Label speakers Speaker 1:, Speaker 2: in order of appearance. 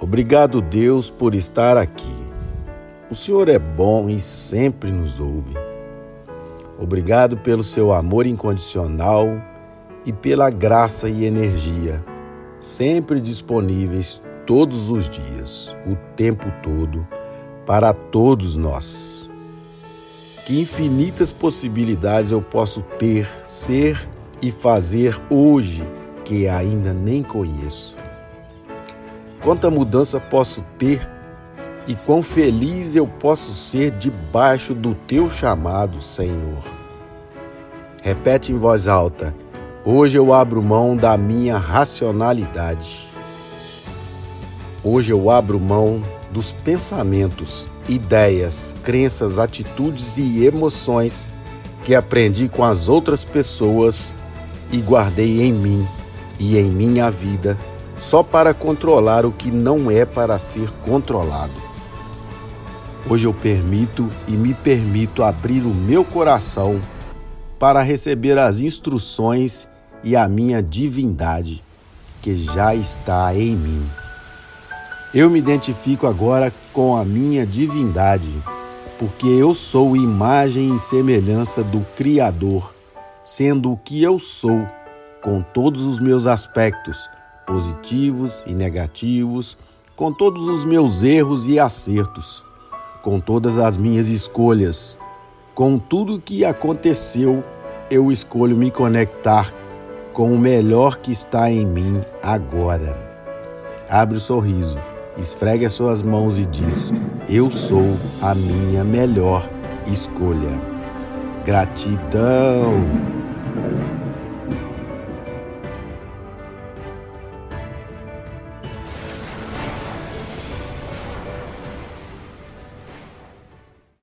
Speaker 1: Obrigado, Deus, por estar aqui. O Senhor é bom e sempre nos ouve. Obrigado pelo seu amor incondicional e pela graça e energia, sempre disponíveis todos os dias, o tempo todo, para todos nós. Que infinitas possibilidades eu posso ter, ser e fazer hoje que ainda nem conheço. Quanta mudança posso ter e quão feliz eu posso ser debaixo do teu chamado, Senhor. Repete em voz alta: Hoje eu abro mão da minha racionalidade. Hoje eu abro mão dos pensamentos, ideias, crenças, atitudes e emoções que aprendi com as outras pessoas e guardei em mim e em minha vida só para controlar o que não é para ser controlado. Hoje eu permito e me permito abrir o meu coração para receber as instruções e a minha divindade que já está em mim. Eu me identifico agora com a minha divindade, porque eu sou imagem e semelhança do Criador, sendo o que eu sou, com todos os meus aspectos, positivos e negativos, com todos os meus erros e acertos, com todas as minhas escolhas, com tudo que aconteceu, eu escolho me conectar com o melhor que está em mim agora. Abre o sorriso, esfregue as suas mãos e diz: Eu sou a minha melhor escolha. Gratidão!